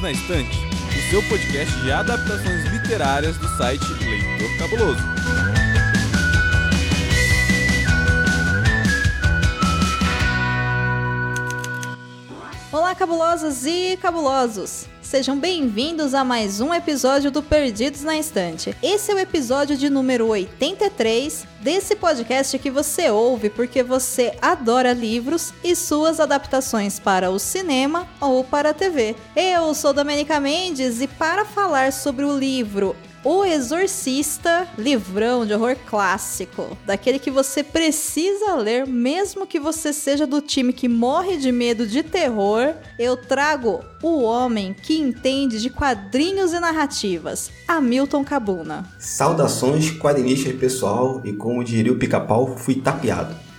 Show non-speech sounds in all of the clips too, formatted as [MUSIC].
Perdidos na Estante, o seu podcast de adaptações literárias do site Leitor Cabuloso. Olá, cabulosas e cabulosos! Sejam bem-vindos a mais um episódio do Perdidos na Estante. Esse é o episódio de número 83 desse podcast que você ouve porque você adora livros e suas adaptações para o cinema ou para a TV. Eu sou Domenica Mendes e para falar sobre o livro o Exorcista, livrão de horror clássico, daquele que você precisa ler, mesmo que você seja do time que morre de medo de terror. Eu trago o homem que entende de quadrinhos e narrativas, Hamilton Cabuna. Saudações quadrinistas pessoal e como diria o pica-pau, fui tapeado.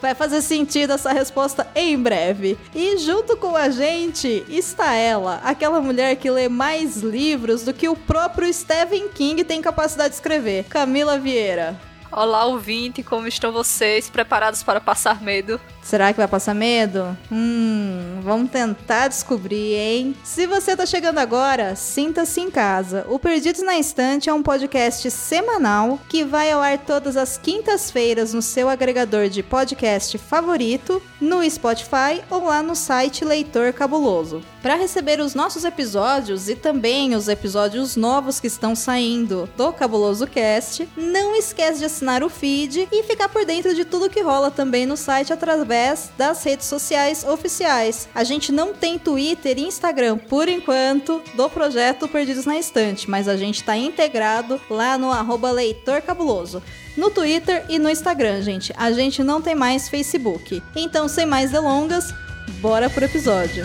Vai fazer sentido essa resposta em breve. E junto com a gente está ela, aquela mulher que lê mais livros do que o próprio Stephen King tem capacidade de escrever, Camila Vieira. Olá, ouvinte, como estão vocês? Preparados para passar medo? Será que vai passar medo? Hum, vamos tentar descobrir, hein? Se você tá chegando agora, sinta-se em casa. O Perdidos na Estante é um podcast semanal que vai ao ar todas as quintas-feiras no seu agregador de podcast favorito, no Spotify ou lá no site Leitor Cabuloso. Para receber os nossos episódios e também os episódios novos que estão saindo do Cabuloso Cast, não esquece de assinar o feed e ficar por dentro de tudo que rola também no site através através das redes sociais oficiais. A gente não tem Twitter e Instagram por enquanto do projeto Perdidos na Estante, mas a gente está integrado lá no arroba Leitor Cabuloso no Twitter e no Instagram, gente. A gente não tem mais Facebook. Então, sem mais delongas, bora pro episódio.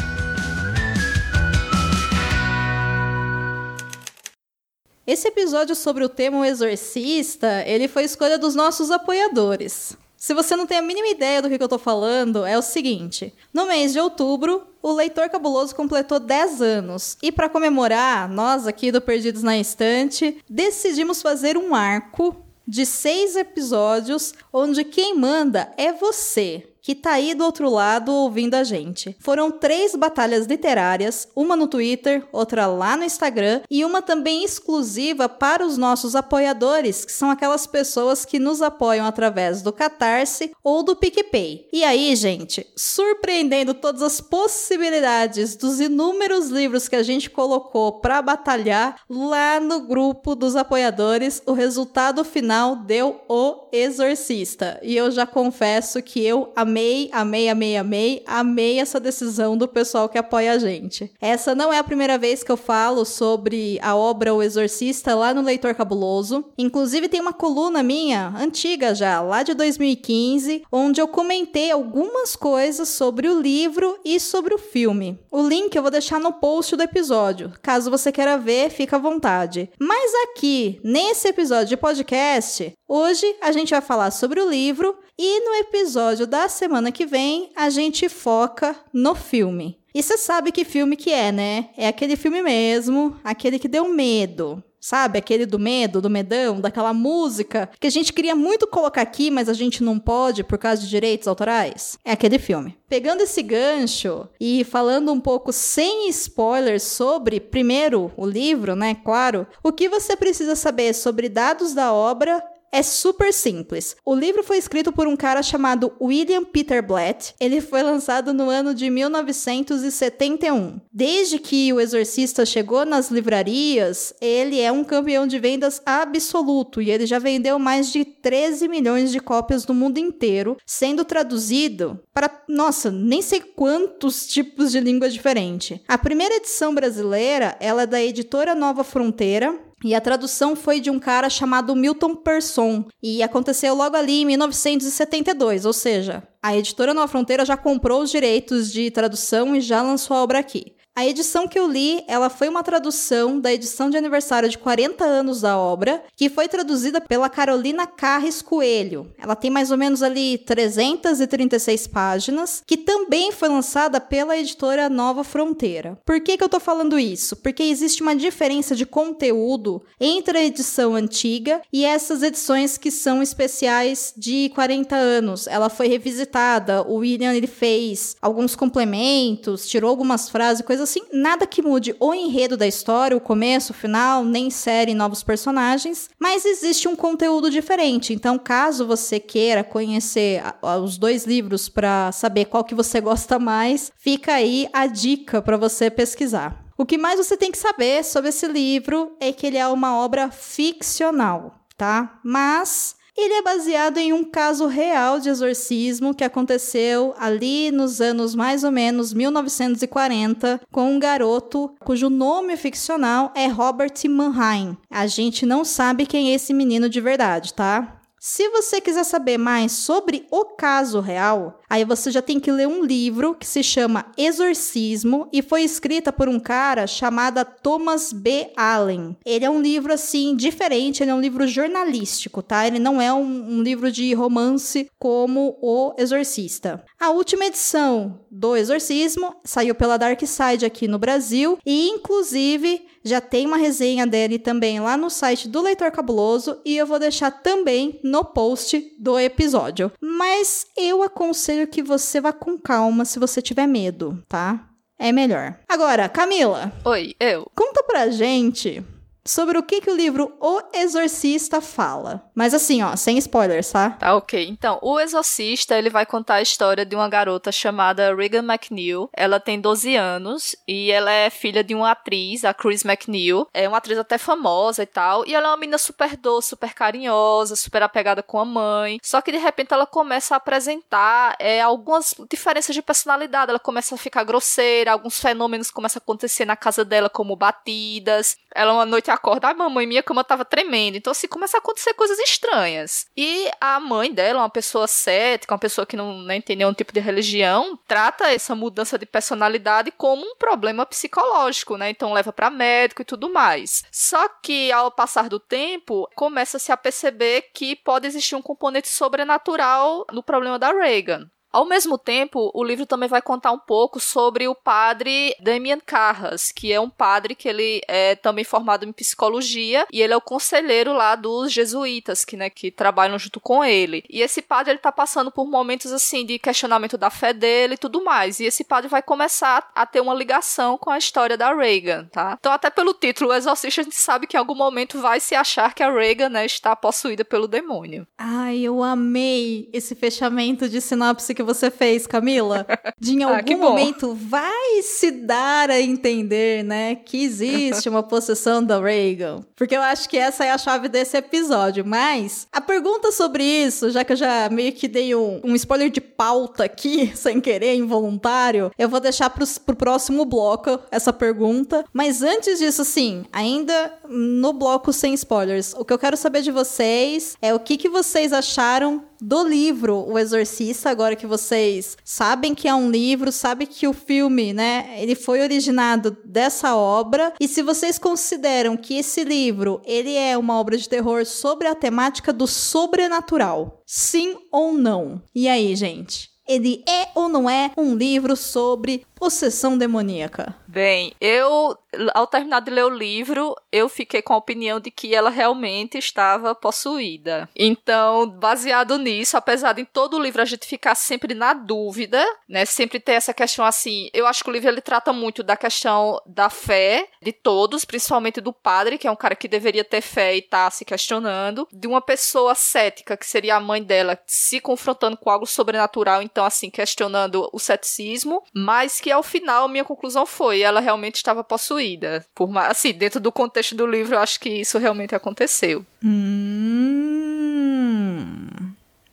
Esse episódio sobre o tema O Exorcista, ele foi escolha dos nossos apoiadores. Se você não tem a mínima ideia do que, eu tô falando, é o seguinte: no mês de outubro, o Leitor Cabuloso completou 10 anos. E para comemorar, nós aqui do Perdidos na Estante decidimos fazer um arco de seis episódios onde quem manda é você que tá aí do outro lado ouvindo a gente. Foram três batalhas literárias, uma no Twitter, outra lá no Instagram e uma também exclusiva para os nossos apoiadores, que são aquelas pessoas que nos apoiam através do Catarse ou do PicPay. E aí, gente, surpreendendo todas as possibilidades dos inúmeros livros que a gente colocou para batalhar lá no grupo dos apoiadores, o resultado final deu o Exorcista. E eu já confesso que eu amei amei, amei, amei, amei, amei essa decisão do pessoal que apoia a gente. Essa não é a primeira vez que eu falo sobre a obra O Exorcista lá no Leitor Cabuloso. Inclusive tem uma coluna minha, antiga já, lá de 2015, onde eu comentei algumas coisas sobre o livro e sobre o filme. O link eu vou deixar no post do episódio. Caso você queira ver, fica à vontade. Mas aqui, nesse episódio de podcast, hoje a gente vai falar sobre o livro e no episódio da semana que vem, a gente foca no filme. E você sabe que filme que é, né? É aquele filme mesmo, aquele que deu medo. Sabe, aquele do medo, do medão, daquela música que a gente queria muito colocar aqui, mas a gente não pode por causa de direitos autorais? É aquele filme. Pegando esse gancho e falando um pouco sem spoilers sobre, primeiro, o livro, né? Claro, o que você precisa saber sobre dados da obra é super simples. O livro foi escrito por um cara chamado William Peter Blatt. Ele foi lançado no ano de 1971. Desde que O Exorcista chegou nas livrarias, ele é um campeão de vendas absoluto e ele já vendeu mais de 13 milhões de cópias no mundo inteiro, sendo traduzido para, nossa, nem sei quantos tipos de língua diferente. A primeira edição brasileira, ela é da editora Nova Fronteira, e a tradução foi de um cara chamado Milton Persson. E aconteceu logo ali em 1972, ou seja, a editora Nova Fronteira já comprou os direitos de tradução e já lançou a obra aqui. A edição que eu li, ela foi uma tradução da edição de aniversário de 40 anos da obra, que foi traduzida pela Carolina Carres Coelho. Ela tem mais ou menos ali 336 páginas, que também foi lançada pela editora Nova Fronteira. Por que, que eu tô falando isso? Porque existe uma diferença de conteúdo entre a edição antiga e essas edições que são especiais de 40 anos. Ela foi revisitada, o William ele fez alguns complementos, tirou algumas frases, coisas assim. Nada que mude o enredo da história, o começo, o final, nem série, novos personagens, mas existe um conteúdo diferente. Então, caso você queira conhecer os dois livros para saber qual que você [LAUGHS] gosta mais, fica aí a dica para você pesquisar. O que mais você tem que saber sobre esse livro é que ele é uma obra ficcional, tá? Mas ele é baseado em um caso real de exorcismo que aconteceu ali nos anos mais ou menos 1940 com um garoto cujo nome ficcional é Robert Mannheim. A gente não sabe quem é esse menino de verdade, tá? Se você quiser saber mais sobre o caso real, aí você já tem que ler um livro que se chama Exorcismo e foi escrita por um cara chamado Thomas B. Allen. Ele é um livro assim diferente, ele é um livro jornalístico, tá? Ele não é um, um livro de romance como O Exorcista. A última edição do Exorcismo saiu pela Dark Side aqui no Brasil e inclusive já tem uma resenha dele também lá no site do Leitor Cabuloso e eu vou deixar também no post do episódio. Mas eu aconselho que você vá com calma se você tiver medo, tá? É melhor. Agora, Camila. Oi, eu. Conta pra gente sobre o que, que o livro O Exorcista fala. Mas assim, ó, sem spoilers, tá? Tá, ok. Então, O Exorcista, ele vai contar a história de uma garota chamada Regan McNeil. Ela tem 12 anos e ela é filha de uma atriz, a Chris McNeil. É uma atriz até famosa e tal. E ela é uma menina super doce, super carinhosa, super apegada com a mãe. Só que de repente ela começa a apresentar é, algumas diferenças de personalidade. Ela começa a ficar grosseira, alguns fenômenos começam a acontecer na casa dela, como batidas. Ela uma noite acorda, ai mamãe, minha cama tava tremendo. Então assim, começa a acontecer coisas estranhas. E a mãe dela, uma pessoa cética, uma pessoa que não, não tem nenhum tipo de religião, trata essa mudança de personalidade como um problema psicológico, né? Então leva para médico e tudo mais. Só que ao passar do tempo, começa-se a perceber que pode existir um componente sobrenatural no problema da Reagan. Ao mesmo tempo, o livro também vai contar um pouco sobre o padre Damian Carras, que é um padre que ele é também formado em psicologia e ele é o conselheiro lá dos jesuítas que, né, que trabalham junto com ele. E esse padre ele tá passando por momentos assim de questionamento da fé dele e tudo mais. E esse padre vai começar a ter uma ligação com a história da Reagan, tá? Então até pelo título o exorcista a gente sabe que em algum momento vai se achar que a Reagan, né, está possuída pelo demônio. Ai, eu amei esse fechamento de sinopse que que você fez, Camila, de em [LAUGHS] ah, algum ah, momento vai se dar a entender, né, que existe uma possessão da Reagan. Porque eu acho que essa é a chave desse episódio. Mas a pergunta sobre isso, já que eu já meio que dei um, um spoiler de pauta aqui, [LAUGHS] sem querer, involuntário, eu vou deixar pro, pro próximo bloco essa pergunta. Mas antes disso, sim, ainda no bloco sem spoilers, o que eu quero saber de vocês é o que, que vocês acharam do livro O Exorcista, agora que vocês sabem que é um livro, sabem que o filme, né, ele foi originado dessa obra, e se vocês consideram que esse livro, ele é uma obra de terror sobre a temática do sobrenatural, sim ou não? E aí, gente? Ele é ou não é um livro sobre possessão demoníaca? Bem, eu, ao terminar de ler o livro, eu fiquei com a opinião de que ela realmente estava possuída. Então, baseado nisso, apesar de em todo o livro a gente ficar sempre na dúvida, né, sempre ter essa questão assim, eu acho que o livro ele trata muito da questão da fé de todos, principalmente do padre, que é um cara que deveria ter fé e tá se questionando, de uma pessoa cética, que seria a mãe dela, se confrontando com algo sobrenatural, então assim, questionando o ceticismo, mas que ao final minha conclusão foi, ela realmente estava possuída. Por mais, assim, dentro do contexto do livro, eu acho que isso realmente aconteceu. Hum,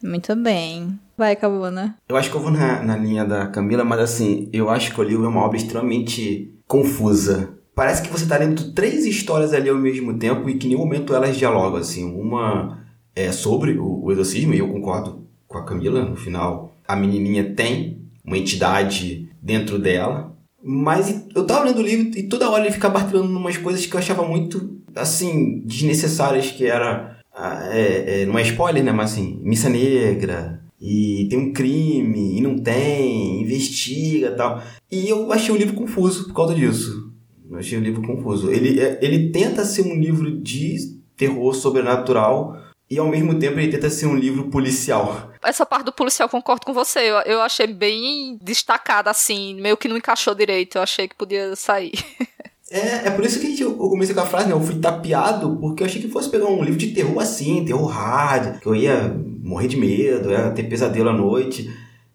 muito bem. Vai, Cabuna. Eu acho que eu vou na, na linha da Camila, mas assim, eu acho que o livro é uma obra extremamente confusa. Parece que você está lendo três histórias ali ao mesmo tempo e que em nenhum momento elas dialogam, assim. Uma é sobre o, o exorcismo, e eu concordo com a Camila, no final a menininha tem uma entidade dentro dela. Mas eu tava lendo o livro e toda hora ele ficava martelando umas coisas que eu achava muito, assim, desnecessárias, que era... Ah, é, é, não é spoiler, né? Mas assim, missa negra, e tem um crime, e não tem, investiga tal. E eu achei o livro confuso por causa disso. Eu achei o livro confuso. Ele, é, ele tenta ser um livro de terror sobrenatural e ao mesmo tempo ele tenta ser um livro policial. Essa parte do policial concordo com você. Eu, eu achei bem destacada, assim, meio que não encaixou direito. Eu achei que podia sair. [LAUGHS] É, é por isso que a gente, eu comecei com a frase, né? Eu fui tapeado, porque eu achei que fosse pegar um livro de terror assim, terror hard, que eu ia morrer de medo, ia ter pesadelo à noite.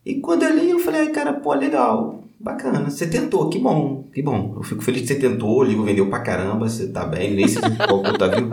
E quando eu li, eu falei, ai, cara, pô, legal, bacana. Você tentou, que bom, que bom. Eu fico feliz que você tentou, o livro vendeu pra caramba, você tá bem, nem sei qual que [LAUGHS] tá viu.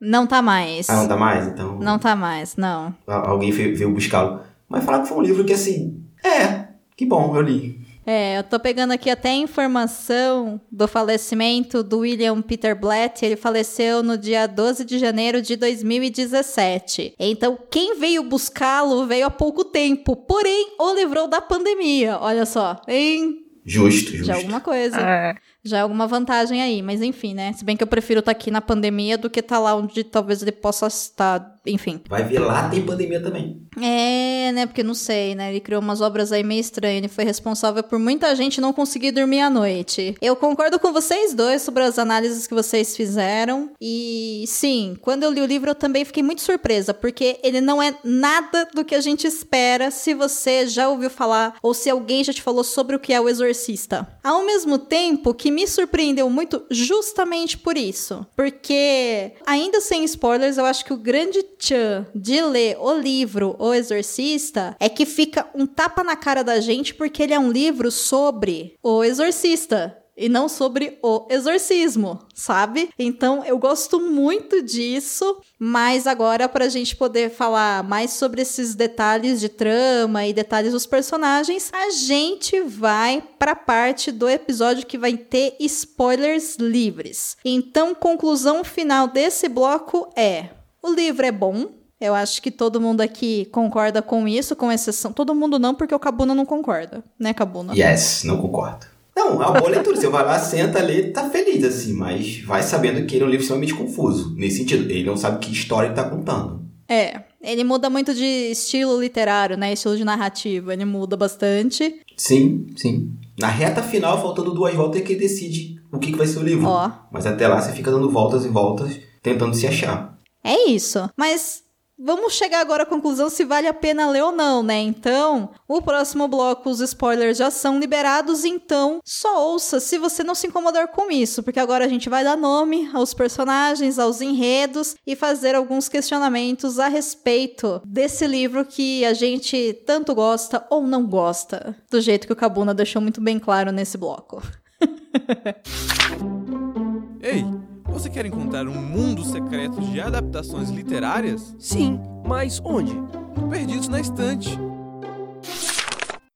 Não tá mais. Ah, não tá mais? Então. Não tá mais, não. Alguém veio buscá-lo. Mas falaram que foi um livro que, assim, é, que bom, eu li. É, eu tô pegando aqui até a informação do falecimento do William Peter Blatt. Ele faleceu no dia 12 de janeiro de 2017. Então, quem veio buscá-lo veio há pouco tempo, porém o livrou da pandemia. Olha só, hein? Justo, justo. Já alguma coisa. É já é alguma vantagem aí, mas enfim, né? Se bem que eu prefiro estar tá aqui na pandemia do que estar tá lá onde talvez ele possa estar, enfim. Vai ver lá tem pandemia também. É, né? Porque não sei, né? Ele criou umas obras aí meio estranhas. Ele foi responsável por muita gente não conseguir dormir à noite. Eu concordo com vocês dois sobre as análises que vocês fizeram. E sim, quando eu li o livro eu também fiquei muito surpresa, porque ele não é nada do que a gente espera se você já ouviu falar ou se alguém já te falou sobre o que é o exorcista. Ao mesmo tempo que me surpreendeu muito justamente por isso. Porque, ainda sem spoilers, eu acho que o grande tchan de ler o livro O Exorcista é que fica um tapa na cara da gente porque ele é um livro sobre o exorcista e não sobre o exorcismo, sabe? Então eu gosto muito disso, mas agora para a gente poder falar mais sobre esses detalhes de trama e detalhes dos personagens, a gente vai para a parte do episódio que vai ter spoilers livres. Então, conclusão final desse bloco é: o livro é bom, eu acho que todo mundo aqui concorda com isso, com exceção. Todo mundo não, porque o Cabuna não concorda, né, Cabuna? Yes, não concordo. Não, é uma boa leitura. Você vai lá, senta, lê, tá feliz, assim, mas vai sabendo que ele é um livro extremamente confuso. Nesse sentido, ele não sabe que história ele tá contando. É, ele muda muito de estilo literário, né? Estilo de narrativa. Ele muda bastante. Sim, sim. Na reta final, faltando duas voltas, é que ele decide o que, que vai ser o livro. Ó. Mas até lá você fica dando voltas e voltas, tentando se achar. É isso. Mas Vamos chegar agora à conclusão se vale a pena ler ou não, né? Então, o próximo bloco, os spoilers já são liberados, então só ouça se você não se incomodar com isso, porque agora a gente vai dar nome aos personagens, aos enredos e fazer alguns questionamentos a respeito desse livro que a gente tanto gosta ou não gosta, do jeito que o Kabuna deixou muito bem claro nesse bloco. [LAUGHS] Ei! Você quer encontrar um mundo secreto de adaptações literárias? Sim, mas onde? Perdidos na estante.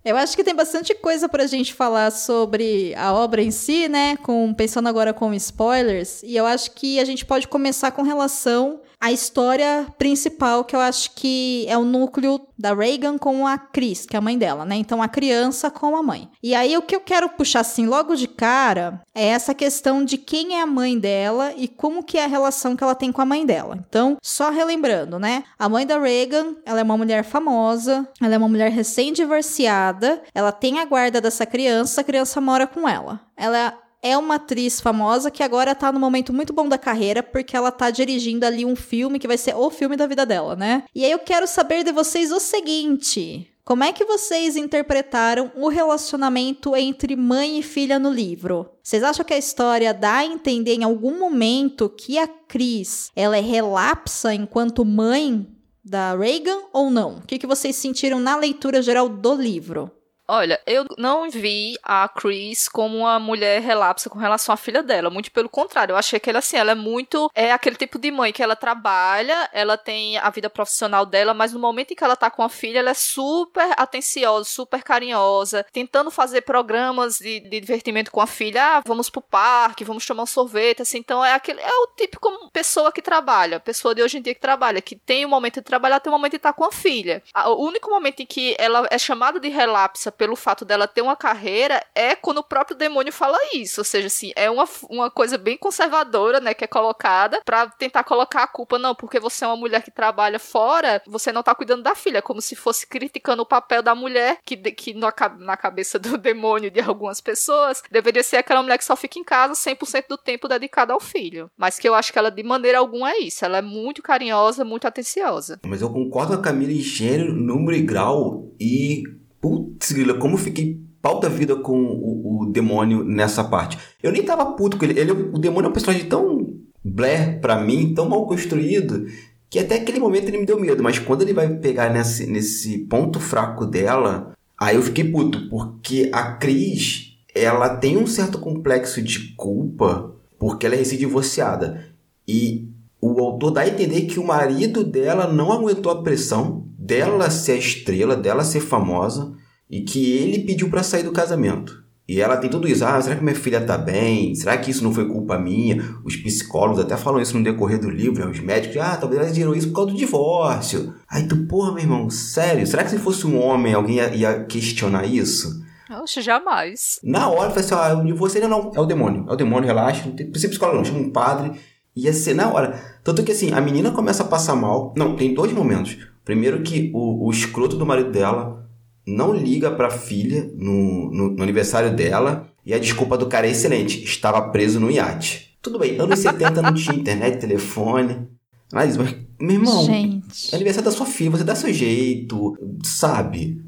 Eu acho que tem bastante coisa pra gente falar sobre a obra em si, né? Com, pensando agora com spoilers. E eu acho que a gente pode começar com relação a história principal, que eu acho que é o núcleo da Reagan com a Chris, que é a mãe dela, né? Então a criança com a mãe. E aí o que eu quero puxar assim logo de cara é essa questão de quem é a mãe dela e como que é a relação que ela tem com a mãe dela. Então, só relembrando, né? A mãe da Reagan, ela é uma mulher famosa, ela é uma mulher recém-divorciada, ela tem a guarda dessa criança, a criança mora com ela. Ela é uma atriz famosa que agora tá no momento muito bom da carreira, porque ela tá dirigindo ali um filme que vai ser o filme da vida dela, né? E aí eu quero saber de vocês o seguinte: como é que vocês interpretaram o relacionamento entre mãe e filha no livro? Vocês acham que a história dá a entender em algum momento que a Cris ela é relapsa enquanto mãe da Reagan ou não? O que, que vocês sentiram na leitura geral do livro? Olha, eu não vi a Chris como uma mulher relapsa com relação à filha dela. Muito pelo contrário. Eu achei que ela, assim, ela é muito. É aquele tipo de mãe que ela trabalha, ela tem a vida profissional dela, mas no momento em que ela tá com a filha, ela é super atenciosa, super carinhosa, tentando fazer programas de, de divertimento com a filha. Ah, vamos pro parque, vamos tomar um sorvete, assim. Então é aquele. É o típico pessoa que trabalha, pessoa de hoje em dia que trabalha, que tem o momento de trabalhar, tem o momento de estar tá com a filha. O único momento em que ela é chamada de relapsa pelo fato dela ter uma carreira é quando o próprio demônio fala isso. Ou seja, assim, é uma, uma coisa bem conservadora, né, que é colocada para tentar colocar a culpa, não, porque você é uma mulher que trabalha fora, você não tá cuidando da filha, como se fosse criticando o papel da mulher, que, que na, na cabeça do [LAUGHS] demônio de algumas pessoas, deveria ser aquela mulher que só fica em casa 100% do tempo dedicada ao filho. Mas que eu acho que ela, de maneira alguma, é isso. Ela é muito carinhosa, muito atenciosa. Mas eu concordo com a Camila em gênero, número e grau. E, putz, como eu fiquei pau da vida com o, o, demônio nessa parte. Eu nem tava puto com ele. ele o demônio é um personagem tão Blair para mim, tão mal construído, que até aquele momento ele me deu medo. Mas quando ele vai pegar nesse, nesse ponto fraco dela, aí eu fiquei puto. Porque a Cris, ela tem um certo complexo de culpa porque ela é recém-divorciada. E o autor dá a entender que o marido dela não aguentou a pressão dela ser a estrela, dela ser famosa, e que ele pediu para sair do casamento. E ela tem tudo isso. Ah, será que minha filha tá bem? Será que isso não foi culpa minha? Os psicólogos até falam isso no decorrer do livro, né? os médicos. Ah, talvez elas viram isso por causa do divórcio. Aí tu, porra, meu irmão, sério? Será que se fosse um homem, alguém ia, ia questionar isso? Oxe, jamais. Na hora, eu falei assim, ah, o divórcio ainda não. É o demônio. É o demônio, relaxa. Não tem psicólogo não, chama um padre. Ia ser na hora. Tanto que assim, a menina começa a passar mal. Não, tem dois momentos. Primeiro que o, o escroto do marido dela não liga pra filha no, no, no, aniversário dela e a desculpa do cara é excelente, estava preso no iate. Tudo bem, anos 70 não tinha internet, telefone. Mas, mas meu irmão, Gente. é aniversário da sua filha, você dá seu jeito, sabe?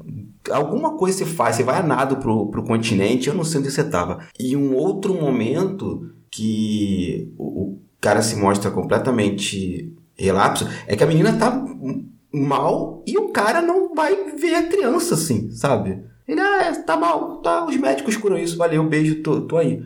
Alguma coisa você faz, você vai a nado pro, pro continente, eu não sei onde você tava. E um outro momento que o, o cara se mostra completamente relapso é que a menina tá mal e o cara não vai ver a criança assim, sabe? Ele, ah, é, tá mal, tá, os médicos curam isso, valeu, beijo, tô, tô aí.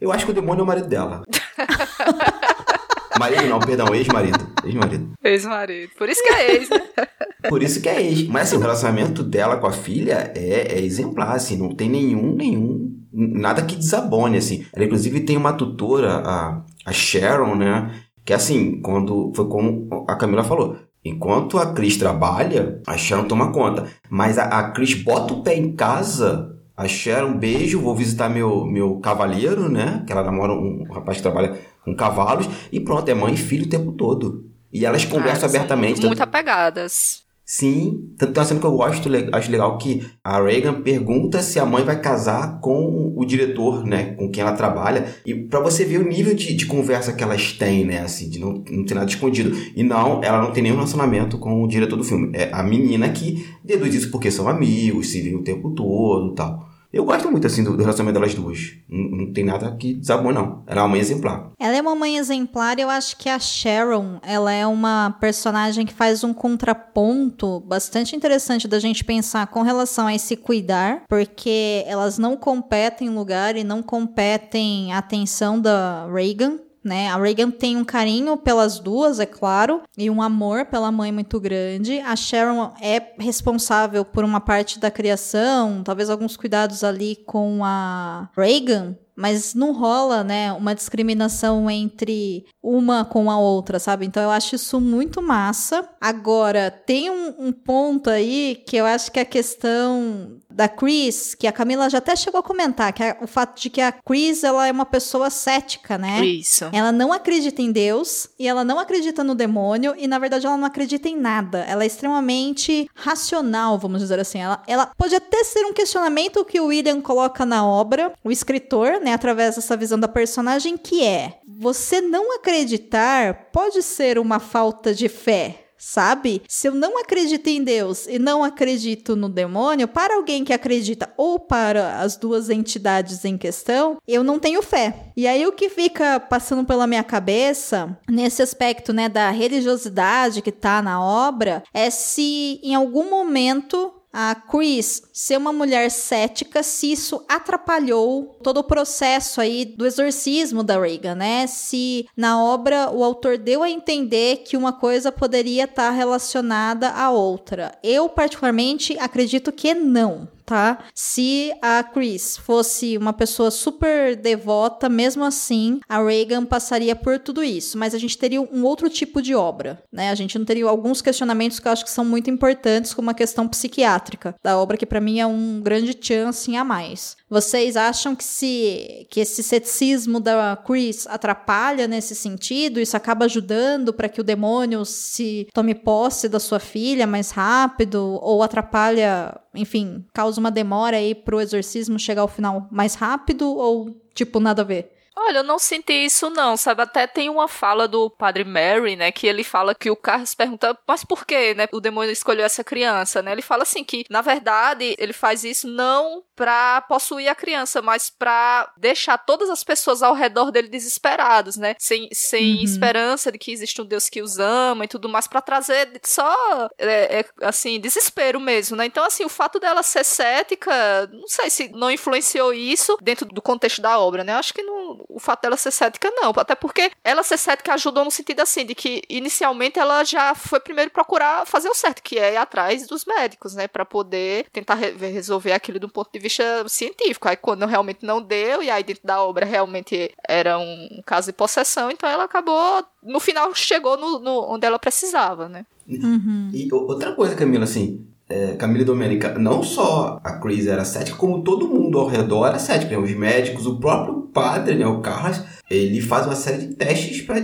Eu acho que o demônio é o marido dela. [LAUGHS] marido não, perdão, ex-marido. Ex-marido. Ex-marido. Por isso que é ex, né? [LAUGHS] Por isso que é ex. Mas assim, o relacionamento dela com a filha é, é exemplar, assim, não tem nenhum, nenhum, nada que desabone, assim. Ela, inclusive, tem uma tutora, a, a Sharon, né? Que assim, quando. Foi como a Camila falou. Enquanto a Cris trabalha, a Sharon toma conta. Mas a, a Cris bota o pé em casa, a Sharon, beijo, vou visitar meu, meu cavaleiro, né? Que ela namora um, um rapaz que trabalha com cavalos. E pronto, é mãe e filho o tempo todo. E elas conversam ah, abertamente. Muito apegadas. Sim, tanto tem uma cena que eu gosto, acho legal que a Reagan pergunta se a mãe vai casar com o diretor, né, com quem ela trabalha, e para você ver o nível de, de, conversa que elas têm, né, assim, de não, não ter nada escondido. E não, ela não tem nenhum relacionamento com o diretor do filme. É a menina que deduz isso porque são amigos, se vê o tempo todo e tal. Eu gosto muito, assim, do, do relacionamento delas duas. Não, não, tem nada que desabou, não. Ela é uma mãe exemplar. Ela é uma mãe exemplar e eu acho que a Sharon, ela é uma personagem que faz um contraponto bastante interessante da gente pensar com relação a esse cuidar, porque elas não competem em lugar e não competem a atenção da Reagan, né? A Reagan tem um carinho pelas duas, é claro, e um amor pela mãe muito grande. A Sharon é responsável por uma parte da criação, talvez alguns cuidados ali com a Reagan, mas não rola, né, uma discriminação entre uma com a outra, sabe? Então eu acho isso muito massa. Agora, tem um, um ponto aí que eu acho que a questão da Chris, que a Camila já até chegou a comentar, que é o fato de que a Chris, ela é uma pessoa cética, né? Isso. Ela não acredita em Deus e ela não acredita no demônio e na verdade ela não acredita em nada. Ela é extremamente racional, vamos dizer assim. Ela, ela pode até ser um questionamento que o William coloca na obra, o escritor, né, através dessa visão da personagem, que é: você não acreditar pode ser uma falta de fé sabe? Se eu não acredito em Deus e não acredito no demônio, para alguém que acredita ou para as duas entidades em questão, eu não tenho fé. E aí o que fica passando pela minha cabeça nesse aspecto, né, da religiosidade que tá na obra, é se em algum momento a Chris ser uma mulher cética, se isso atrapalhou todo o processo aí do exorcismo da Reagan, né? Se na obra o autor deu a entender que uma coisa poderia estar relacionada à outra. Eu, particularmente, acredito que não tá? Se a Chris fosse uma pessoa super devota, mesmo assim, a Reagan passaria por tudo isso. Mas a gente teria um outro tipo de obra, né? A gente não teria alguns questionamentos que eu acho que são muito importantes, como a questão psiquiátrica da obra, que para mim é um grande chance a mais. Vocês acham que se que esse ceticismo da Chris atrapalha nesse sentido? Isso acaba ajudando para que o demônio se tome posse da sua filha mais rápido ou atrapalha, enfim, causa uma demora aí pro exorcismo chegar ao final mais rápido ou tipo nada a ver? Olha, eu não senti isso não, sabe? Até tem uma fala do padre Mary, né, que ele fala que o Carlos pergunta, mas por que, né, o demônio escolheu essa criança, né? Ele fala assim que, na verdade, ele faz isso não para possuir a criança, mas para deixar todas as pessoas ao redor dele desesperados, né? Sem, sem uhum. esperança de que existe um Deus que os ama e tudo mais, para trazer só, é, é, assim, desespero mesmo, né? Então, assim, o fato dela ser cética, não sei se não influenciou isso dentro do contexto da obra, né? Acho que não, o fato dela ser cética, não. Até porque ela ser cética ajudou no sentido assim, de que inicialmente ela já foi primeiro procurar fazer o certo, que é ir atrás dos médicos, né? para poder tentar re resolver aquilo do ponto de vista científico. Aí quando realmente não deu, e aí dentro da obra realmente era um caso de possessão, então ela acabou, no final chegou no, no onde ela precisava, né? Uhum. E outra coisa, Camila, assim, é, Camila Domenica, não só a Chris era cética, como todo mundo ao redor era cético, né? Os médicos, o próprio padre, né, o Carlos, ele faz uma série de testes para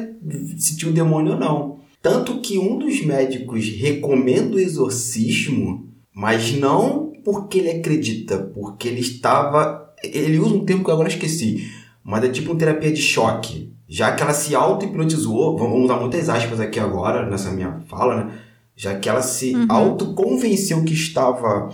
se tinha um demônio ou não. Tanto que um dos médicos recomenda o exorcismo, mas não porque ele acredita, porque ele estava. Ele usa um termo que eu agora esqueci, mas é tipo uma terapia de choque. Já que ela se auto-hipnotizou, vamos usar muitas aspas aqui agora nessa minha fala, né? Já que ela se uhum. autoconvenceu que estava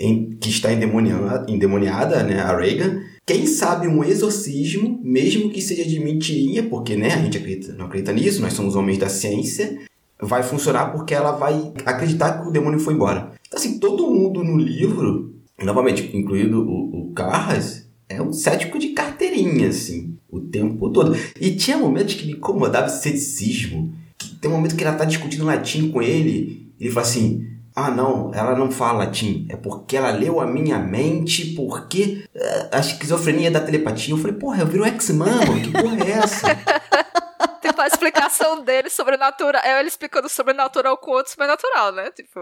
em, que está endemoniada, endemoniada, né, a Reagan. Quem sabe um exorcismo, mesmo que seja de mentirinha, porque né, a gente acredita, não acredita nisso, nós somos homens da ciência, vai funcionar porque ela vai acreditar que o demônio foi embora. Então, assim, todo mundo no livro, novamente, incluído o, o Carras, é um cético de carteirinha, assim, o tempo todo. E tinha momentos que me incomodava esse ceticismo. Tem um momento que ela tá discutindo latim com ele, ele fala assim: ah, não, ela não fala latim. É porque ela leu a minha mente, porque uh, a esquizofrenia da telepatia. Eu falei, porra, eu viro X-Man, que porra é essa? [LAUGHS] a explicação dele sobrenatural. É ele explicando sobrenatural com outro sobrenatural, né? Tipo.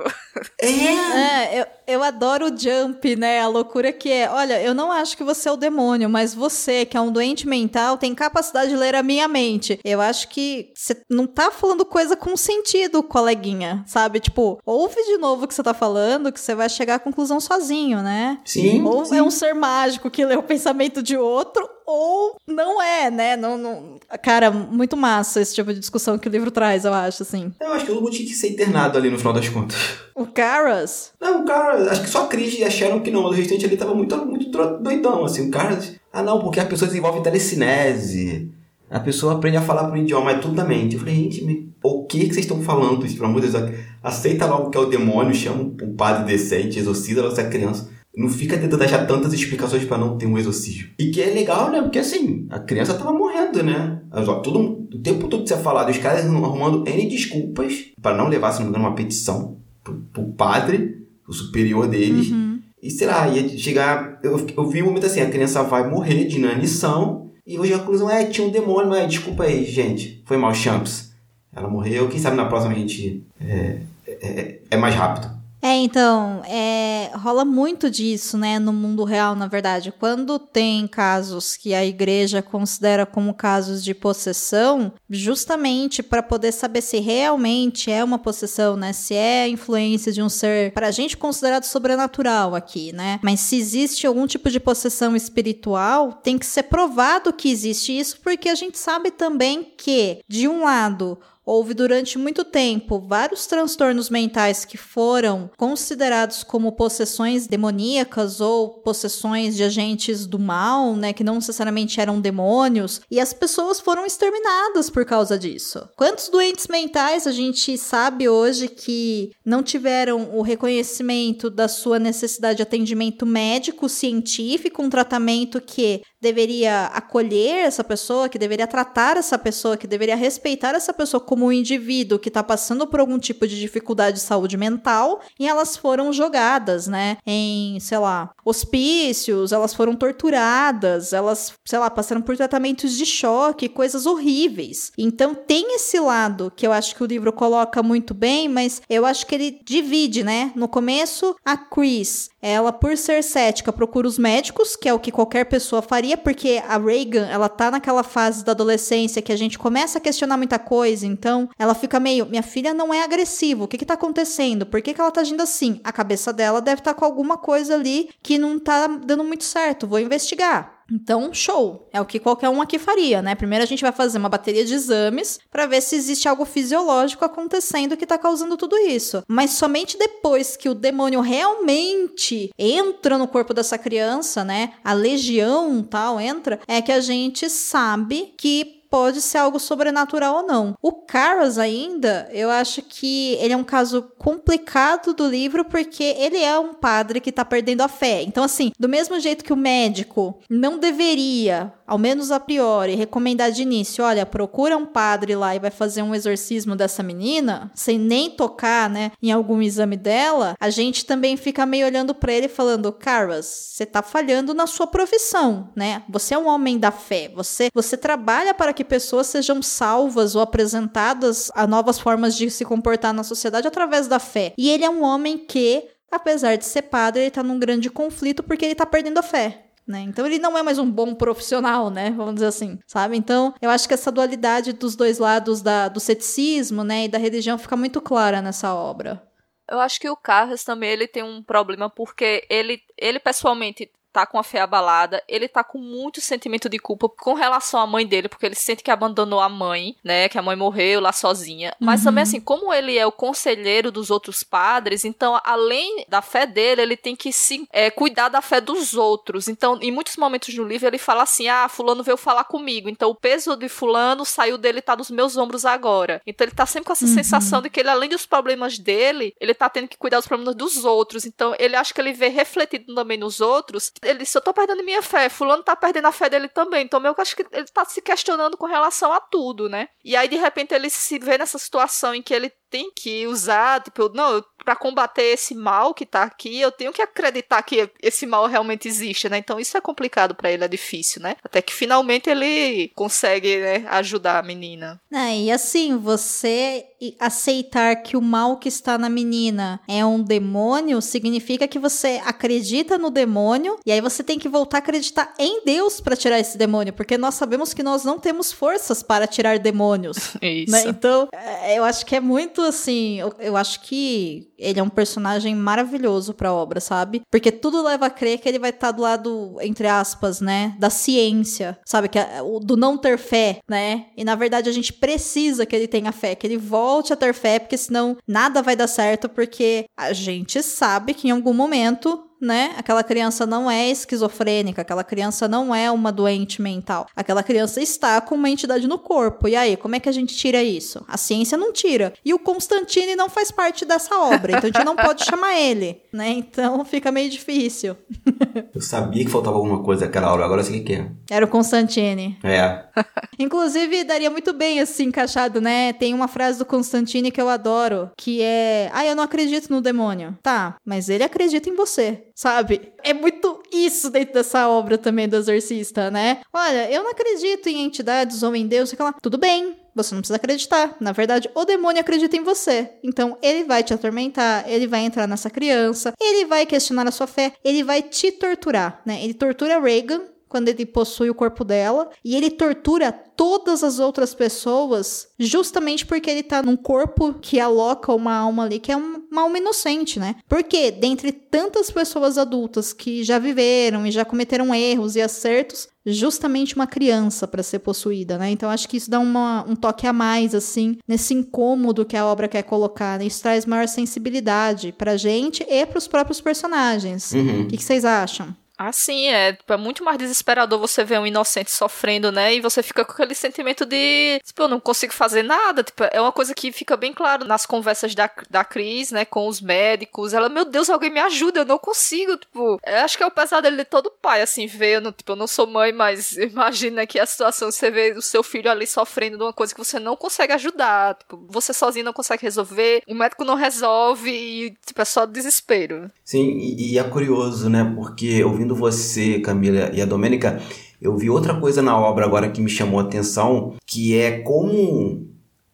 É, é eu, eu adoro o jump, né? A loucura que é. Olha, eu não acho que você é o demônio, mas você, que é um doente mental, tem capacidade de ler a minha mente. Eu acho que você não tá falando coisa com sentido, coleguinha, sabe? Tipo, ouve de novo o que você tá falando, que você vai chegar à conclusão sozinho, né? Sim. Ou sim. é um ser mágico que lê o pensamento de outro, ou não é, né? Não, não... Cara, muito massa esse tipo de discussão que o livro traz, eu acho, assim. Eu acho que todo mundo tinha que ser internado ali no final das contas. O Caras? Não, o Caras, acho que só a Cris acharam que não, o restante ali tava muito, muito doidão, assim. O Caras, ah não, porque as pessoas desenvolvem telecinese. A pessoa aprende a falar pro idioma, é tudo da mente. Eu falei, gente, o que, que vocês estão falando? Pelo amor de Deus, aceita logo que é o demônio, chama um padre decente, exorciza essa criança. Não fica tentando achar tantas explicações para não ter um exorcismo. E que é legal, né? Porque assim, a criança tava morrendo, né? Todo, o tempo todo que você é falado, os caras arrumando N desculpas para não levar, se não me engano, uma petição pro, pro padre, o superior deles. Uhum. E sei lá, ia chegar. Eu, eu vi um momento assim: a criança vai morrer de inanição. E hoje a conclusão é: tinha um demônio, mas desculpa aí, gente. Foi mal, Champs. Ela morreu. Quem sabe na próxima a gente é, é, é, é mais rápido. É, então, é, rola muito disso, né, no mundo real, na verdade. Quando tem casos que a igreja considera como casos de possessão, justamente para poder saber se realmente é uma possessão, né, se é a influência de um ser, para a gente considerado sobrenatural aqui, né, mas se existe algum tipo de possessão espiritual, tem que ser provado que existe isso, porque a gente sabe também que, de um lado, Houve durante muito tempo vários transtornos mentais que foram considerados como possessões demoníacas ou possessões de agentes do mal, né, que não necessariamente eram demônios, e as pessoas foram exterminadas por causa disso. Quantos doentes mentais a gente sabe hoje que não tiveram o reconhecimento da sua necessidade de atendimento médico científico, um tratamento que deveria acolher essa pessoa, que deveria tratar essa pessoa, que deveria respeitar essa pessoa como um indivíduo que está passando por algum tipo de dificuldade de saúde mental, e elas foram jogadas, né, em, sei lá, hospícios, elas foram torturadas, elas, sei lá, passaram por tratamentos de choque, coisas horríveis. Então tem esse lado que eu acho que o livro coloca muito bem, mas eu acho que ele divide, né? No começo, a Chris, ela por ser cética, procura os médicos, que é o que qualquer pessoa faria, porque a Reagan, ela tá naquela fase da adolescência que a gente começa a questionar muita coisa, então ela fica meio, minha filha não é agressiva, o que que tá acontecendo? Por que que ela tá agindo assim? A cabeça dela deve estar tá com alguma coisa ali que não tá dando muito certo, vou investigar. Então, show. É o que qualquer um aqui faria, né? Primeiro a gente vai fazer uma bateria de exames para ver se existe algo fisiológico acontecendo que tá causando tudo isso. Mas somente depois que o demônio realmente entra no corpo dessa criança, né? A legião tal entra, é que a gente sabe que pode ser algo sobrenatural ou não. O Caras ainda, eu acho que ele é um caso complicado do livro porque ele é um padre que tá perdendo a fé. Então assim, do mesmo jeito que o médico não deveria ao menos a priori, recomendar de início, olha, procura um padre lá e vai fazer um exorcismo dessa menina, sem nem tocar, né, em algum exame dela, a gente também fica meio olhando para ele falando, Caras, você tá falhando na sua profissão, né? Você é um homem da fé, você você trabalha para que pessoas sejam salvas ou apresentadas a novas formas de se comportar na sociedade através da fé. E ele é um homem que apesar de ser padre, ele tá num grande conflito porque ele tá perdendo a fé né? Então ele não é mais um bom profissional, né? Vamos dizer assim, sabe? Então eu acho que essa dualidade dos dois lados da, do ceticismo, né, e da religião fica muito clara nessa obra. Eu acho que o Carlos também ele tem um problema porque ele, ele pessoalmente tá com a fé abalada, ele tá com muito sentimento de culpa com relação à mãe dele, porque ele sente que abandonou a mãe, né, que a mãe morreu lá sozinha. Mas uhum. também assim, como ele é o conselheiro dos outros padres, então além da fé dele, ele tem que se é, cuidar da fé dos outros. Então, em muitos momentos no livro ele fala assim: "Ah, fulano veio falar comigo, então o peso de fulano saiu dele tá dos meus ombros agora". Então ele tá sempre com essa uhum. sensação de que ele além dos problemas dele, ele tá tendo que cuidar dos problemas dos outros. Então, ele acha que ele vê refletido também nos outros ele disse: Eu tô perdendo minha fé, Fulano tá perdendo a fé dele também. Então, eu acho que ele tá se questionando com relação a tudo, né? E aí, de repente, ele se vê nessa situação em que ele tem que usar, tipo, não, para combater esse mal que tá aqui, eu tenho que acreditar que esse mal realmente existe, né? Então isso é complicado para ele, é difícil, né? Até que finalmente ele consegue, né, ajudar a menina. É, e assim, você aceitar que o mal que está na menina é um demônio significa que você acredita no demônio e aí você tem que voltar a acreditar em Deus para tirar esse demônio, porque nós sabemos que nós não temos forças para tirar demônios. [LAUGHS] Isso. Né? Então, é, eu acho que é muito muito assim. Eu, eu, acho que ele é um personagem maravilhoso pra obra, sabe? Porque tudo leva a crer que ele vai estar tá do lado, entre aspas, né? Da ciência, sabe? Que é, do não ter fé, né? E na verdade a gente precisa que ele tenha fé, que ele volte a ter fé, porque senão nada vai dar certo, porque a gente sabe que em algum momento né? Aquela criança não é esquizofrênica, aquela criança não é uma doente mental. Aquela criança está com uma entidade no corpo. E aí, como é que a gente tira isso? A ciência não tira. E o Constantine não faz parte dessa obra, então a gente não pode [LAUGHS] chamar ele, né? Então fica meio difícil. [LAUGHS] Eu sabia que faltava alguma coisa naquela obra, agora eu sei o que é. Era o Constantine. É. [LAUGHS] Inclusive, daria muito bem assim, encaixado, né? Tem uma frase do Constantine que eu adoro, que é: Ah, eu não acredito no demônio. Tá, mas ele acredita em você sabe? É muito isso dentro dessa obra também do Exorcista, né? Olha, eu não acredito em entidades ou em Deus, sei lá. Tudo bem, você não precisa acreditar. Na verdade, o demônio acredita em você. Então, ele vai te atormentar, ele vai entrar nessa criança, ele vai questionar a sua fé, ele vai te torturar, né? Ele tortura Reagan quando ele possui o corpo dela, e ele tortura todas as outras pessoas justamente porque ele tá num corpo que aloca uma alma ali que é uma alma inocente, né? Porque dentre tantas pessoas adultas que já viveram e já cometeram erros e acertos, justamente uma criança para ser possuída, né? Então acho que isso dá uma, um toque a mais assim nesse incômodo que a obra quer colocar, né? Isso traz maior sensibilidade pra gente e para os próprios personagens. Uhum. O que, que vocês acham? Assim, é, tipo, é muito mais desesperador você ver um inocente sofrendo, né? E você fica com aquele sentimento de, tipo, eu não consigo fazer nada. Tipo, é uma coisa que fica bem claro nas conversas da, da Cris, né, com os médicos. Ela, meu Deus, alguém me ajuda, eu não consigo, tipo. Acho que é o pesadelo de todo pai, assim, não, tipo, eu não sou mãe, mas [LAUGHS] imagina que a situação, você vê o seu filho ali sofrendo de uma coisa que você não consegue ajudar, tipo, você sozinho não consegue resolver, o médico não resolve e, tipo, é só desespero. Sim, e, e é curioso, né, porque ouvindo você, Camila e a Domênica, eu vi outra coisa na obra agora que me chamou a atenção, que é como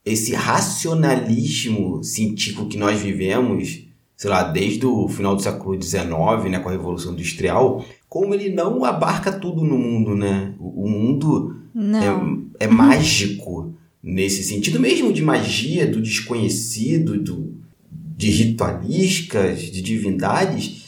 esse racionalismo científico que nós vivemos, sei lá, desde o final do século XIX, né, com a Revolução Industrial, como ele não abarca tudo no mundo, né? O, mundo é, é mágico nesse sentido, mesmo de magia, do desconhecido, do, de ritualísticas, de divindades,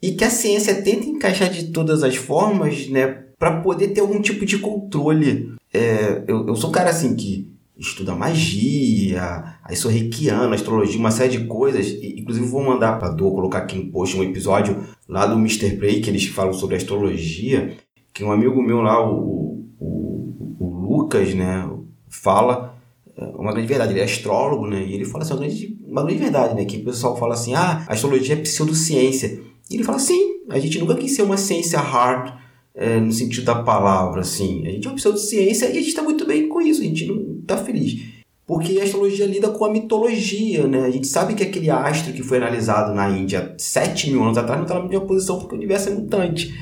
e que a ciência tenta encaixar de todas as formas, né, para poder ter algum tipo de controle. É, eu, eu sou um cara assim que estuda magia, aí sou reikiano, astrologia, uma série de coisas. E, inclusive vou mandar para Dor colocar aqui em post um episódio lá do Mr. Play que eles falam sobre astrologia, que um amigo meu lá, o, o, o Lucas, né, fala é, uma grande verdade, ele é astrólogo, né, e ele fala assim, uma grande, uma grande verdade, né, que o pessoal fala assim, ah, astrologia é pseudociência. E ele fala, sim, a gente nunca quis ser uma ciência hard, é, no sentido da palavra, assim. A gente é uma pseudociência e a gente está muito bem com isso, a gente não está feliz. Porque a astrologia lida com a mitologia, né? A gente sabe que aquele astro que foi analisado na Índia 7 mil anos atrás não está na mesma posição porque o universo é mutante.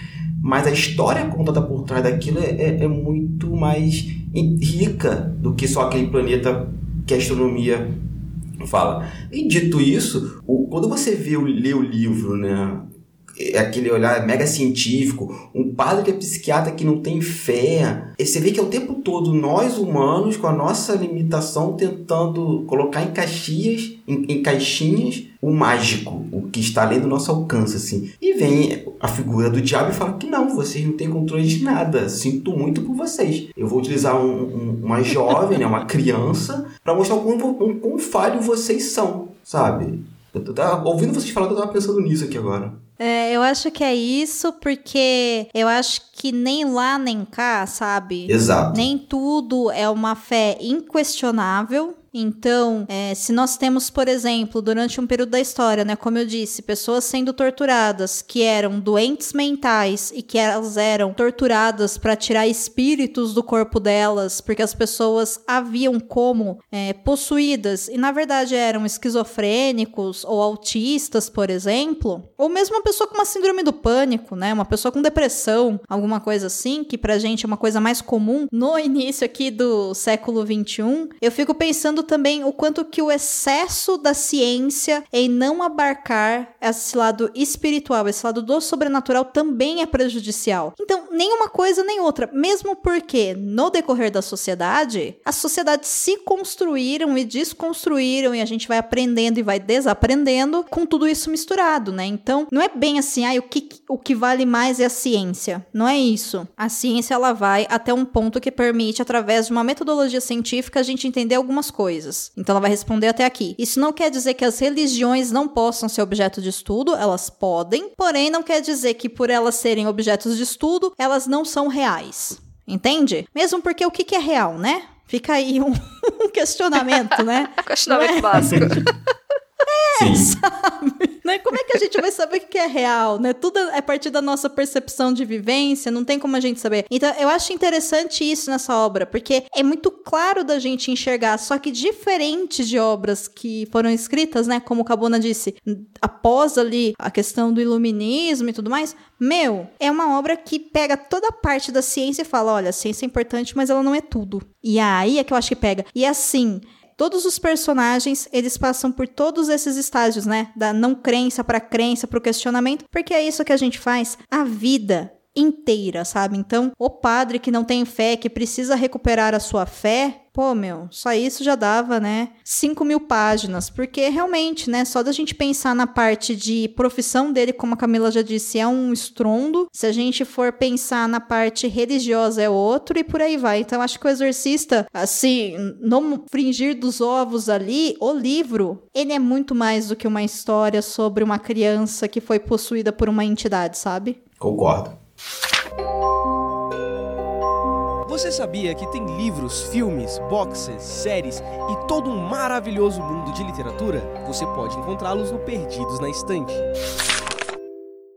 Mas a história contada por trás daquilo é, é, é muito mais rica do que só aquele planeta que a astronomia fala. E dito isso, o, quando você vê, lê o livro, né, aquele olhar mega científico, um padre que é psiquiatra que não tem fé. E você vê que é o tempo todo nós humanos, com a nossa limitação, tentando colocar em caixinhas, em, em caixinhas, o mágico, o que está além do nosso alcance, assim. E vem a figura do diabo e fala que não, vocês não têm controle de nada. Sinto muito por vocês. Eu vou utilizar um, um, uma jovem, né, uma criança, para mostrar o quão, quão falho vocês são, sabe? Eu tava, ouvindo vocês falar, eu tava pensando nisso aqui agora. É, eu acho que é isso, porque eu acho que nem lá nem cá, sabe? Exato. Nem tudo é uma fé inquestionável. Então, é, se nós temos, por exemplo, durante um período da história, né, como eu disse, pessoas sendo torturadas que eram doentes mentais e que elas eram torturadas para tirar espíritos do corpo delas, porque as pessoas haviam como é, possuídas e na verdade eram esquizofrênicos ou autistas, por exemplo, ou mesmo uma pessoa com uma síndrome do pânico, né, uma pessoa com depressão, alguma coisa assim, que pra gente é uma coisa mais comum no [LAUGHS] início aqui do século 21, eu fico pensando também o quanto que o excesso da ciência em não abarcar esse lado espiritual, esse lado do sobrenatural também é prejudicial. Então, nem uma coisa nem outra, mesmo porque no decorrer da sociedade, as sociedades se construíram e desconstruíram e a gente vai aprendendo e vai desaprendendo com tudo isso misturado, né? Então, não é bem assim, ah, o que, o que vale mais é a ciência. Não é isso. A ciência ela vai até um ponto que permite através de uma metodologia científica a gente entender algumas coisas coisas. Então ela vai responder até aqui. Isso não quer dizer que as religiões não possam ser objeto de estudo, elas podem, porém não quer dizer que por elas serem objetos de estudo, elas não são reais. Entende? Mesmo porque o que é real, né? Fica aí um, [LAUGHS] questionamento, né? [LAUGHS] questionamento é? básico. É, sabe? [LAUGHS] Né? Como é que a gente vai saber o que é real, né? Tudo é a partir da nossa percepção de vivência, não tem como a gente saber. Então, eu acho interessante isso nessa obra, porque é muito claro da gente enxergar, só que diferente de obras que foram escritas, né, como o Cabona disse, após ali a questão do iluminismo e tudo mais, meu, é uma obra que pega toda a parte da ciência e fala, olha, a ciência é importante, mas ela não é tudo. E aí é que eu acho que pega. E assim, todos os personagens, eles passam por todos esses estágios, né? Da não crença para crença, para o questionamento, porque é isso que a gente faz a vida inteira, sabe? Então, o padre que não tem fé, que precisa recuperar a sua fé, Pô, meu, só isso já dava, né? 5 mil páginas. Porque realmente, né? Só da gente pensar na parte de profissão dele, como a Camila já disse, é um estrondo. Se a gente for pensar na parte religiosa, é outro e por aí vai. Então, acho que o Exorcista, assim, no fringir dos ovos ali, o livro, ele é muito mais do que uma história sobre uma criança que foi possuída por uma entidade, sabe? Concordo. Você sabia que tem livros, filmes, boxes, séries e todo um maravilhoso mundo de literatura? Você pode encontrá-los no Perdidos na Estante.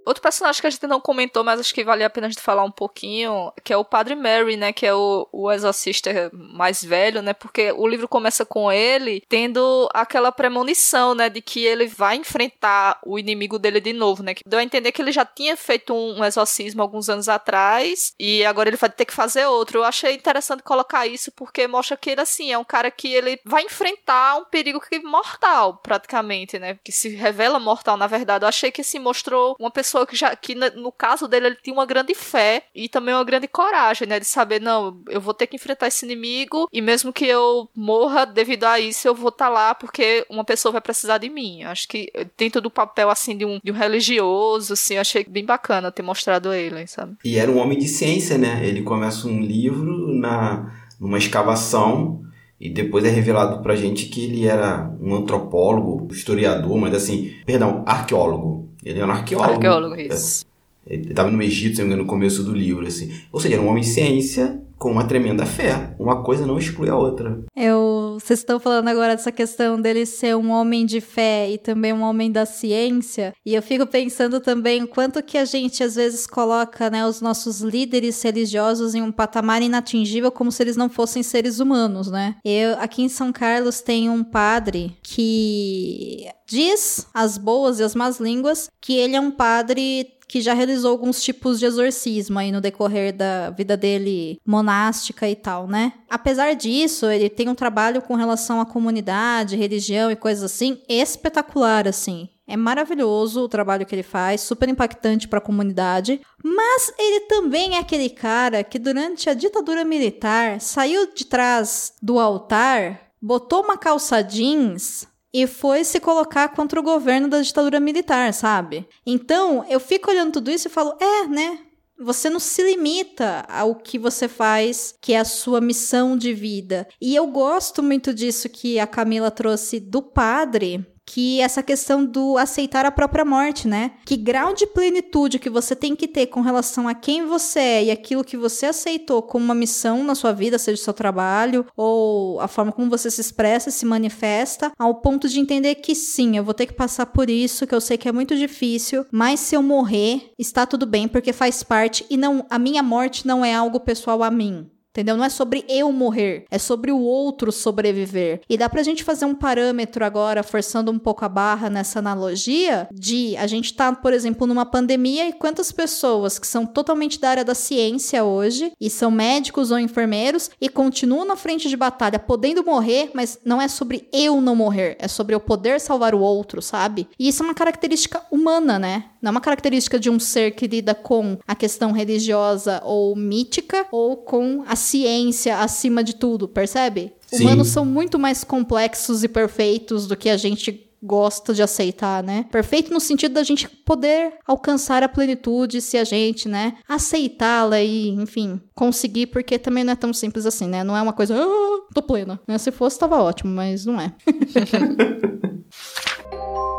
Outro personagem que a gente não comentou, mas acho que vale a pena a gente falar um pouquinho, que é o Padre Mary, né? Que é o, o exorcista mais velho, né? Porque o livro começa com ele tendo aquela premonição, né? De que ele vai enfrentar o inimigo dele de novo, né? Que deu a entender que ele já tinha feito um, um exorcismo alguns anos atrás e agora ele vai ter que fazer outro. Eu achei interessante colocar isso porque mostra que ele, assim, é um cara que ele vai enfrentar um perigo que mortal, praticamente, né? Que se revela mortal, na verdade. Eu achei que se mostrou uma pessoa pessoa que já que no caso dele ele tinha uma grande fé e também uma grande coragem, né, de saber não, eu vou ter que enfrentar esse inimigo e mesmo que eu morra devido a isso, eu vou estar tá lá porque uma pessoa vai precisar de mim. Acho que dentro do papel assim de um, de um religioso, assim, achei bem bacana ter mostrado ele, sabe? E era um homem de ciência, né? Ele começa um livro na numa escavação e depois é revelado pra gente que ele era um antropólogo, historiador, mas assim, perdão, arqueólogo. Ele é um arqueólogo. Arqueólogo, isso. Ele estava no Egito, no começo do livro, assim. Ou seja, era um homem de ciência com uma tremenda fé. Uma coisa não exclui a outra. Eu, vocês estão falando agora dessa questão dele ser um homem de fé e também um homem da ciência. E eu fico pensando também o quanto que a gente às vezes coloca, né, os nossos líderes religiosos em um patamar inatingível como se eles não fossem seres humanos, né? Eu aqui em São Carlos tem um padre que diz as boas e as más línguas que ele é um padre que já realizou alguns tipos de exorcismo aí no decorrer da vida dele monástica e tal, né? Apesar disso, ele tem um trabalho com relação à comunidade, religião e coisas assim espetacular, assim. É maravilhoso o trabalho que ele faz, super impactante para a comunidade, mas ele também é aquele cara que durante a ditadura militar saiu de trás do altar, botou uma calça jeans, e foi se colocar contra o governo da ditadura militar, sabe? Então, eu fico olhando tudo isso e falo, é, né? Você não se limita ao que você faz, que é a sua missão de vida. E eu gosto muito disso que a Camila trouxe do padre, que essa questão do aceitar a própria morte, né? Que grau de plenitude que você tem que ter com relação a quem você é e aquilo que você aceitou como uma missão na sua vida, seja o seu trabalho ou a forma como você se expressa, se manifesta, ao ponto de entender que sim, eu vou ter que passar por isso, que eu sei que é muito difícil, mas se eu morrer, está tudo bem porque faz parte e não a minha morte não é algo pessoal a mim. Entendeu? Não é sobre eu morrer, é sobre o outro sobreviver. E dá pra gente fazer um parâmetro agora, forçando um pouco a barra nessa analogia, de a gente tá, por exemplo, numa pandemia e quantas pessoas que são totalmente da área da ciência hoje e são médicos ou enfermeiros e continuam na frente de batalha podendo morrer, mas não é sobre eu não morrer, é sobre eu poder salvar o outro, sabe? E isso é uma característica humana, né? Não é uma característica de um ser que lida com a questão religiosa ou mítica ou com a ciência acima de tudo, percebe? Sim. Humanos são muito mais complexos e perfeitos do que a gente gosta de aceitar, né? Perfeito no sentido da gente poder alcançar a plenitude se a gente, né, aceitá-la e, enfim, conseguir, porque também não é tão simples assim, né? Não é uma coisa, ah, tô plena. Né? Se fosse, tava ótimo, mas não é. [LAUGHS]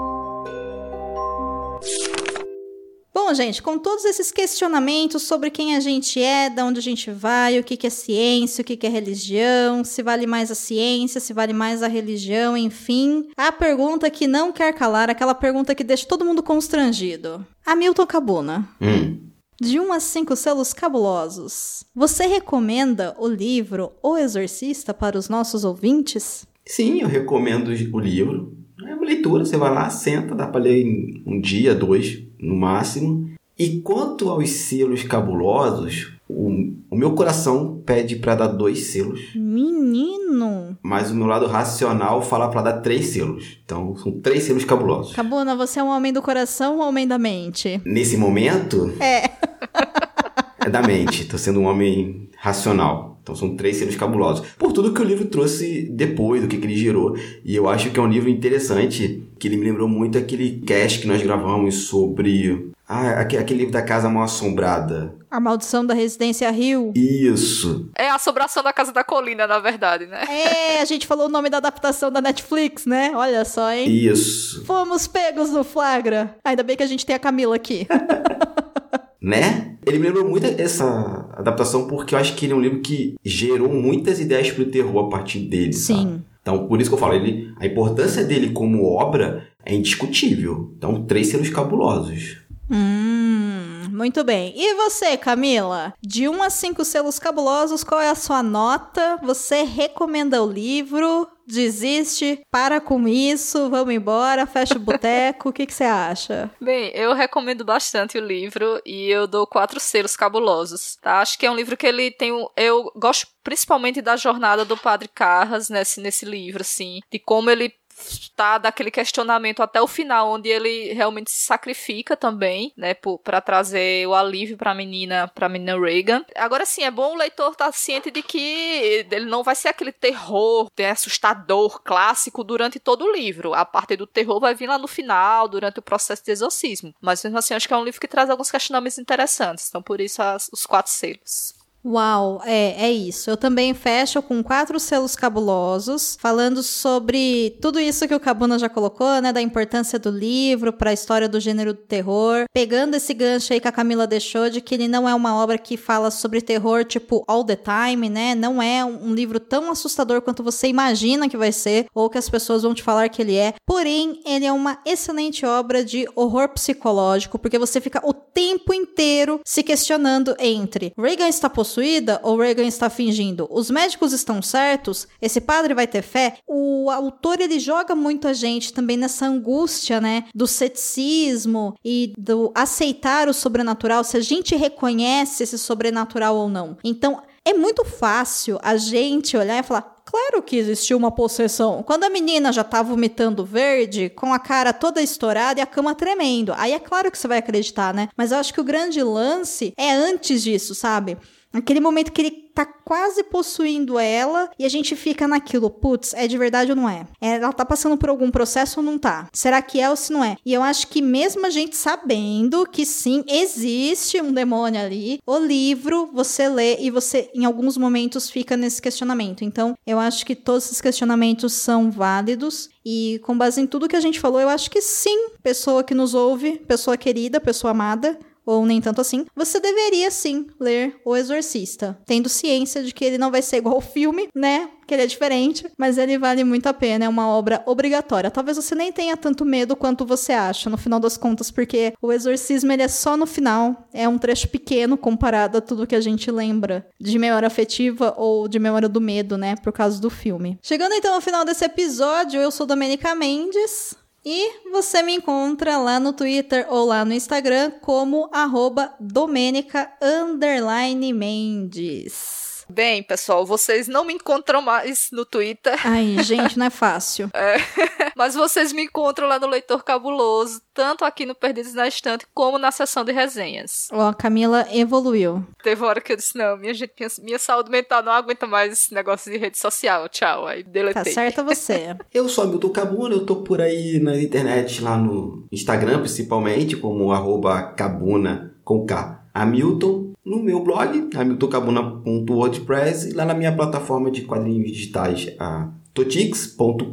Bom, gente, com todos esses questionamentos sobre quem a gente é, de onde a gente vai, o que, é ciência, o que, é religião, se vale mais a ciência, se vale mais a religião, enfim, a pergunta que não quer calar, aquela pergunta que deixa todo mundo constrangido. Hamilton Cabuna. Hum. De 1 um a 5 selos cabulosos. Você recomenda o livro O Exorcista para os nossos ouvintes? Sim, eu recomendo o livro. É uma leitura, você vai lá, senta, dá para ler em um dia, dois, no máximo. E quanto aos selos cabulosos, o, o meu coração pede para dar dois selos. Menino! Mas o meu lado racional fala para dar três selos. Então, são três selos cabulosos. Cabuna, você é um homem do coração ou um homem da mente? Nesse momento? É. [LAUGHS] é da mente. Tô sendo um homem racional. Então são três selos cabulosos. Por tudo que o livro trouxe depois, do que, que ele gerou. E eu acho que é um livro interessante, que ele me lembrou muito aquele cast que nós gravamos sobre. Ah, aquele livro da Casa Mal Assombrada. A Maldição da Residência Rio. Isso. É a Assombração da Casa da Colina, na verdade, né? É, a gente falou o nome da adaptação da Netflix, né? Olha só, hein? Isso. Fomos pegos no flagra. Ainda bem que a gente tem a Camila aqui. [LAUGHS] né? Ele me lembrou muito essa adaptação porque eu acho que ele é um livro que gerou muitas ideias pro terror a partir dele, Sim. sabe? Então, por isso que eu falo, ele, a importância dele como obra é indiscutível. Então, três selos cabulosos. Hum, muito bem. E você, Camila? De 1 a 5 selos cabulosos, qual é a sua nota? Você recomenda o livro? Desiste? Para com isso? Vamos embora? Fecha o boteco? O que você acha? [LAUGHS] Bem, eu recomendo bastante o livro e eu dou quatro selos cabulosos, tá? Acho que é um livro que ele tem um... Eu gosto principalmente da jornada do Padre Carras nesse, nesse livro, assim, de como ele tá daquele questionamento até o final, onde ele realmente se sacrifica também, né, para trazer o alívio para a menina, para menina Reagan. Agora sim, é bom o leitor estar tá ciente de que ele não vai ser aquele terror né, assustador clássico durante todo o livro. A parte do terror vai vir lá no final, durante o processo de exorcismo. Mas mesmo assim, acho que é um livro que traz alguns questionamentos interessantes. Então, por isso, as, os quatro selos. Uau, é, é isso. Eu também fecho com quatro selos cabulosos, falando sobre tudo isso que o Cabuna já colocou, né? Da importância do livro para a história do gênero do terror. Pegando esse gancho aí que a Camila deixou, de que ele não é uma obra que fala sobre terror, tipo, all the time, né? Não é um livro tão assustador quanto você imagina que vai ser, ou que as pessoas vão te falar que ele é. Porém, ele é uma excelente obra de horror psicológico, porque você fica o tempo inteiro se questionando entre Reagan está possuída ou Reagan está fingindo? Os médicos estão certos? Esse padre vai ter fé? O autor ele joga muito a gente também nessa angústia, né, do ceticismo e do aceitar o sobrenatural, se a gente reconhece esse sobrenatural ou não. Então, é muito fácil a gente olhar e falar: Claro que existiu uma possessão. Quando a menina já tá vomitando verde, com a cara toda estourada e a cama tremendo. Aí é claro que você vai acreditar, né? Mas eu acho que o grande lance é antes disso, sabe? Aquele momento que ele tá quase possuindo ela e a gente fica naquilo, putz, é de verdade ou não é? é? Ela tá passando por algum processo ou não tá? Será que é ou se não é? E eu acho que mesmo a gente sabendo que sim, existe um demônio ali, o livro você lê e você em alguns momentos fica nesse questionamento. Então, eu acho que todos esses questionamentos são válidos e com base em tudo que a gente falou, eu acho que sim, pessoa que nos ouve, pessoa querida, pessoa amada, ou nem tanto assim, você deveria sim ler O Exorcista, tendo ciência de que ele não vai ser igual ao filme, né? Que ele é diferente, mas ele vale muito a pena, é uma obra obrigatória. Talvez você nem tenha tanto medo quanto você acha, no final das contas, porque o exorcismo ele é só no final, é um trecho pequeno comparado a tudo que a gente lembra de memória afetiva ou de memória do medo, né, por causa do filme. Chegando então ao final desse episódio, eu sou Domenica Mendes. E você me encontra lá no Twitter ou lá no Instagram como arroba Mendes. Bem, pessoal, vocês não me encontram mais no Twitter. Ai, [LAUGHS] gente, não é fácil. É, [LAUGHS] mas vocês me encontram lá no Leitor Cabuloso, tanto aqui no Perdidos na Estante, como na seção de resenhas. Ó, a Camila evoluiu. Teve hora que eu disse, não, minha, gente, minha, minha saúde mental não aguenta mais esse negócio de rede social, tchau, aí deletei. Tá certa você. [LAUGHS] eu sou Hamilton Cabuna, eu tô por aí na internet, lá no Instagram, principalmente, como arroba cabuna com K. Hamilton, no meu blog, hamiltoncabuna.wordpress, e lá na minha plataforma de quadrinhos digitais, a totix.com.br,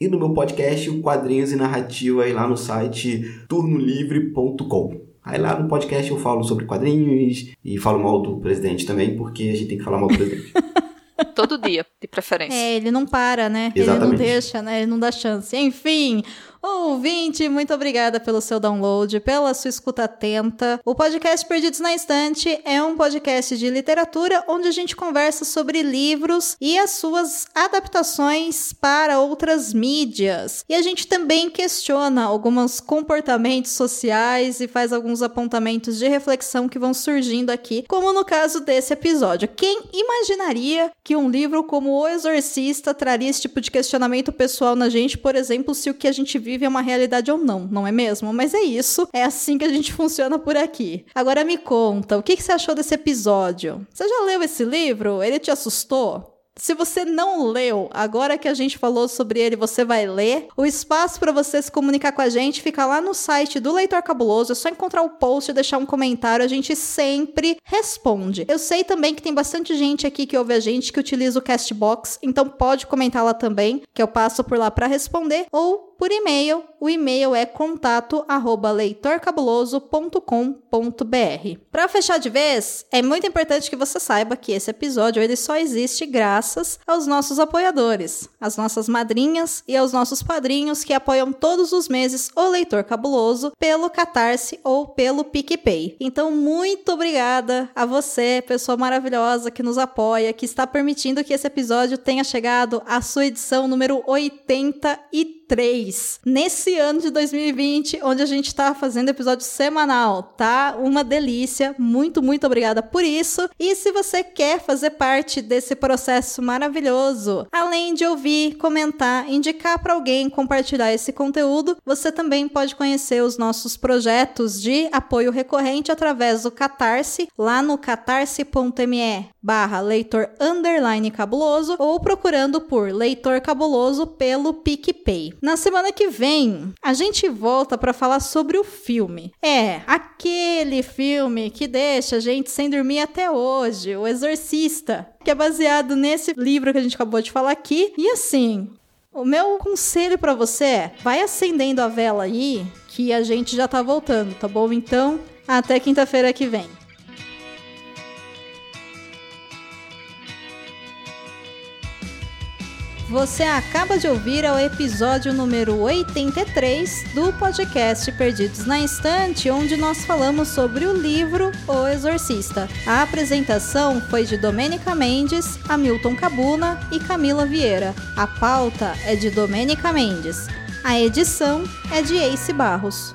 e no meu podcast, o Quadrinhos e Narrativas, lá no site turnolivre.com. Aí lá no podcast eu falo sobre quadrinhos e falo mal do presidente também, porque a gente tem que falar mal do presidente. [LAUGHS] Todo dia, de preferência. É, ele não para, né? Exatamente. Ele não deixa, né? Ele não dá chance. Enfim, Ouvinte, muito obrigada pelo seu download, pela sua escuta atenta. O podcast Perdidos na Estante é um podcast de literatura onde a gente conversa sobre livros e as suas adaptações para outras mídias. E a gente também questiona alguns comportamentos sociais e faz alguns apontamentos de reflexão que vão surgindo aqui, como no caso desse episódio. Quem imaginaria que um livro como O Exorcista traria esse tipo de questionamento pessoal na gente, por exemplo, se o que a gente vive vive é uma realidade ou não, não é mesmo? Mas é isso, é assim que a gente funciona por aqui. Agora me conta, o que, que você achou desse episódio? Você já leu esse livro? Ele te assustou? Se você não leu, agora que a gente falou sobre ele, você vai ler. O espaço para você se comunicar com a gente fica lá no site do Leitor Cabuloso. É só encontrar o post e deixar um comentário. A gente sempre responde. Eu sei também que tem bastante gente aqui que ouve a gente que utiliza o Castbox, então pode comentar lá também, que eu passo por lá para responder. Ou por e-mail. O e-mail é contato@leitorcabuloso.com.br. Para fechar de vez, é muito importante que você saiba que esse episódio ele só existe graças aos nossos apoiadores, às nossas madrinhas e aos nossos padrinhos que apoiam todos os meses o Leitor Cabuloso pelo Catarse ou pelo PicPay. Então, muito obrigada a você, pessoa maravilhosa que nos apoia, que está permitindo que esse episódio tenha chegado à sua edição número 83. Nesse ano de 2020, onde a gente está fazendo episódio semanal, tá? Uma delícia. Muito, muito obrigada por isso. E se você quer fazer parte desse processo maravilhoso, além de ouvir, comentar, indicar para alguém, compartilhar esse conteúdo, você também pode conhecer os nossos projetos de apoio recorrente através do Catarse, lá no catarse.me barra leitor underline cabuloso ou procurando por leitor cabuloso pelo PicPay. Na semana que vem, a gente volta para falar sobre o filme. É, aquele filme que deixa a gente sem dormir até hoje, O Exorcista, que é baseado nesse livro que a gente acabou de falar aqui. E assim, o meu conselho para você é: vai acendendo a vela aí, que a gente já tá voltando, tá bom? Então, até quinta-feira que vem. Você acaba de ouvir o episódio número 83 do podcast Perdidos na Estante, onde nós falamos sobre o livro O Exorcista. A apresentação foi de Domênica Mendes, Hamilton Cabuna e Camila Vieira. A pauta é de Domênica Mendes. A edição é de Ace Barros.